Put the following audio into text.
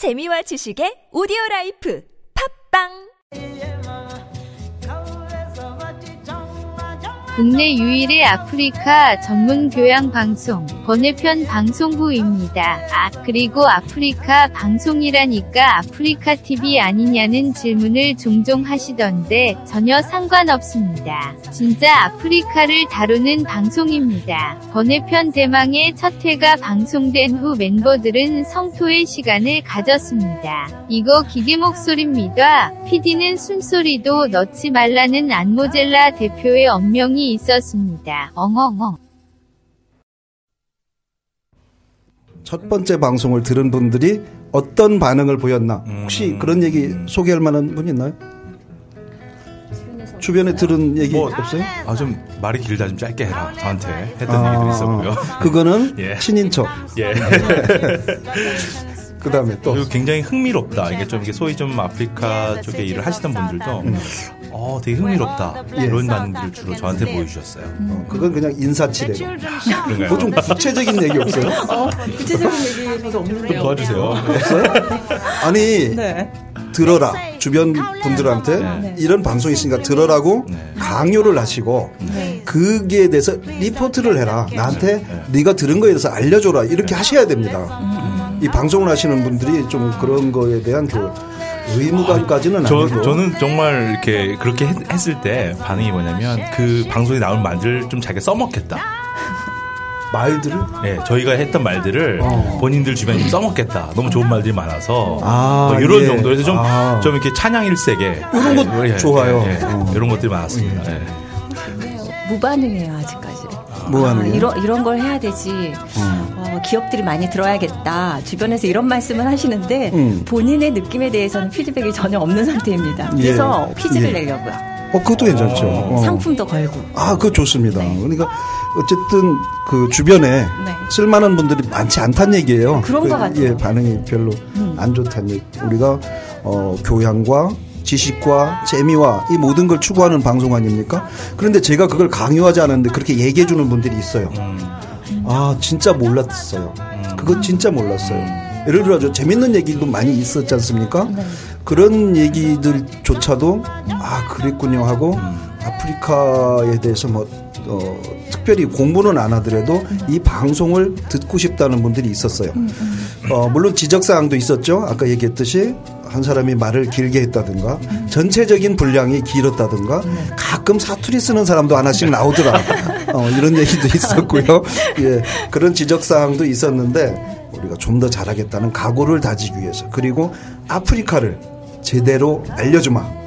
재미와 지식의 오디오 라이프 팟빵! 국내 유일의 아프리카 전문 교양 방송, 번외편 방송부입니다. 아, 그리고 아프리카 방송이라니까 아프리카 TV 아니냐는 질문을 종종 하시던데 전혀 상관없습니다. 진짜 아프리카를 다루는 방송입니다. 번외편 대망의 첫 회가 방송된 후 멤버들은 성토의 시간을 가졌습니다. 이거 기계 목소리입니다. PD는 숨소리도 넣지 말라는 안모젤라 대표의 엄명이 있었습니다. 엉엉엉. 첫 번째 방송을 들은 분들이 어떤 반응을 보였나 혹시 그런 얘기 소개할 만한 분 있나요? 주변에 들은 얘기 뭐, 없어요? 아, 좀 말이 길다 좀 짧게 해라. 저한테 했던 아, 얘기들이 있었고요. 그거는 예. 친인척. 예. 그 다음에 또 그리고 굉장히 흥미롭다. 이게 좀 이게 소위 좀 아프리카 쪽에 일을 하시던 분들도 어 되게 흥미롭다 예. 이런 반응들을 주로 저한테 보여주셨어요. 어, 그건 그냥 인사치레로. 그런가요? 뭐좀 구체적인 얘기 없어요? 구체적인 얘기가 좀 없는데요. 도와주세요. 없어요? 아니 네. 들어라 주변 분들한테 네. 이런 방송이 있으니까 들어라고 네. 강요를 하시고 네. 그기에 대해서 리포트를 해라 나한테 네 가 들은 거에 대해서 알려줘라 이렇게 하셔야 됩니다. 이 방송을 하시는 분들이 좀 그런 거에 대한 그 의무감까지는 저, 아니고 저는 정말 이렇게 그렇게 했, 했을 때 반응이 뭐냐면 그 방송에 나온 말들을 좀 자기가 써먹겠다. 말들을 예, 저희가 했던 말들을 어. 본인들 주변에 좀 써먹겠다. 너무 좋은 말들이 많아서 아, 뭐 이런 예. 정도에서 좀, 아. 좀 이렇게 찬양 일색에 이런 것 좋아요. 어. 이런 것들이 많았습니다. 예. 무반응이에요 아직까지. 뭐 하는 아? 이런 이런 걸 해야 되지. 어, 기업들이 많이 들어야겠다. 주변에서 이런 말씀을 하시는데 음. 본인의 느낌에 대해서는 피드백이 전혀 없는 상태입니다. 예. 그래서 퀴즈를 예. 내려고요. 어 그것도 괜찮죠. 어. 상품도 걸고. 아, 그거 좋습니다. 네. 그러니까 어쨌든 그 주변에 네. 쓸만한 분들이 많지 않다는 얘기예요. 그런 것 같아요. 음. 예, 반응이 별로 안 좋다는 얘기. 우리가 어, 교양과 지식과 재미와 이 모든 걸 추구하는 방송 아닙니까? 그런데 제가 그걸 강요하지 않았는데 그렇게 얘기해 주는 분들이 있어요. 아, 진짜 몰랐어요. 그거 진짜 몰랐어요. 예를 들어 저 재밌는 얘기도 많이 있었지 않습니까? 네. 그런 얘기들조차도 아 그랬군요 하고 아프리카에 대해서 뭐 어, 특별히 공부는 안 하더라도 이 방송을 듣고 싶다는 분들이 있었어요. 어, 물론 지적 사항도 있었죠. 아까 얘기했듯이 한 사람이 말을 길게 했다든가 전체적인 분량이 길었다든가 가끔 사투리 쓰는 사람도 하나씩 나오더라. 어, 이런 얘기도 있었고요. 예, 그런 지적 사항도 있었는데 우리가 좀 더 잘하겠다는 각오를 다지기 위해서 그리고 아프리카를 제대로 알려주마.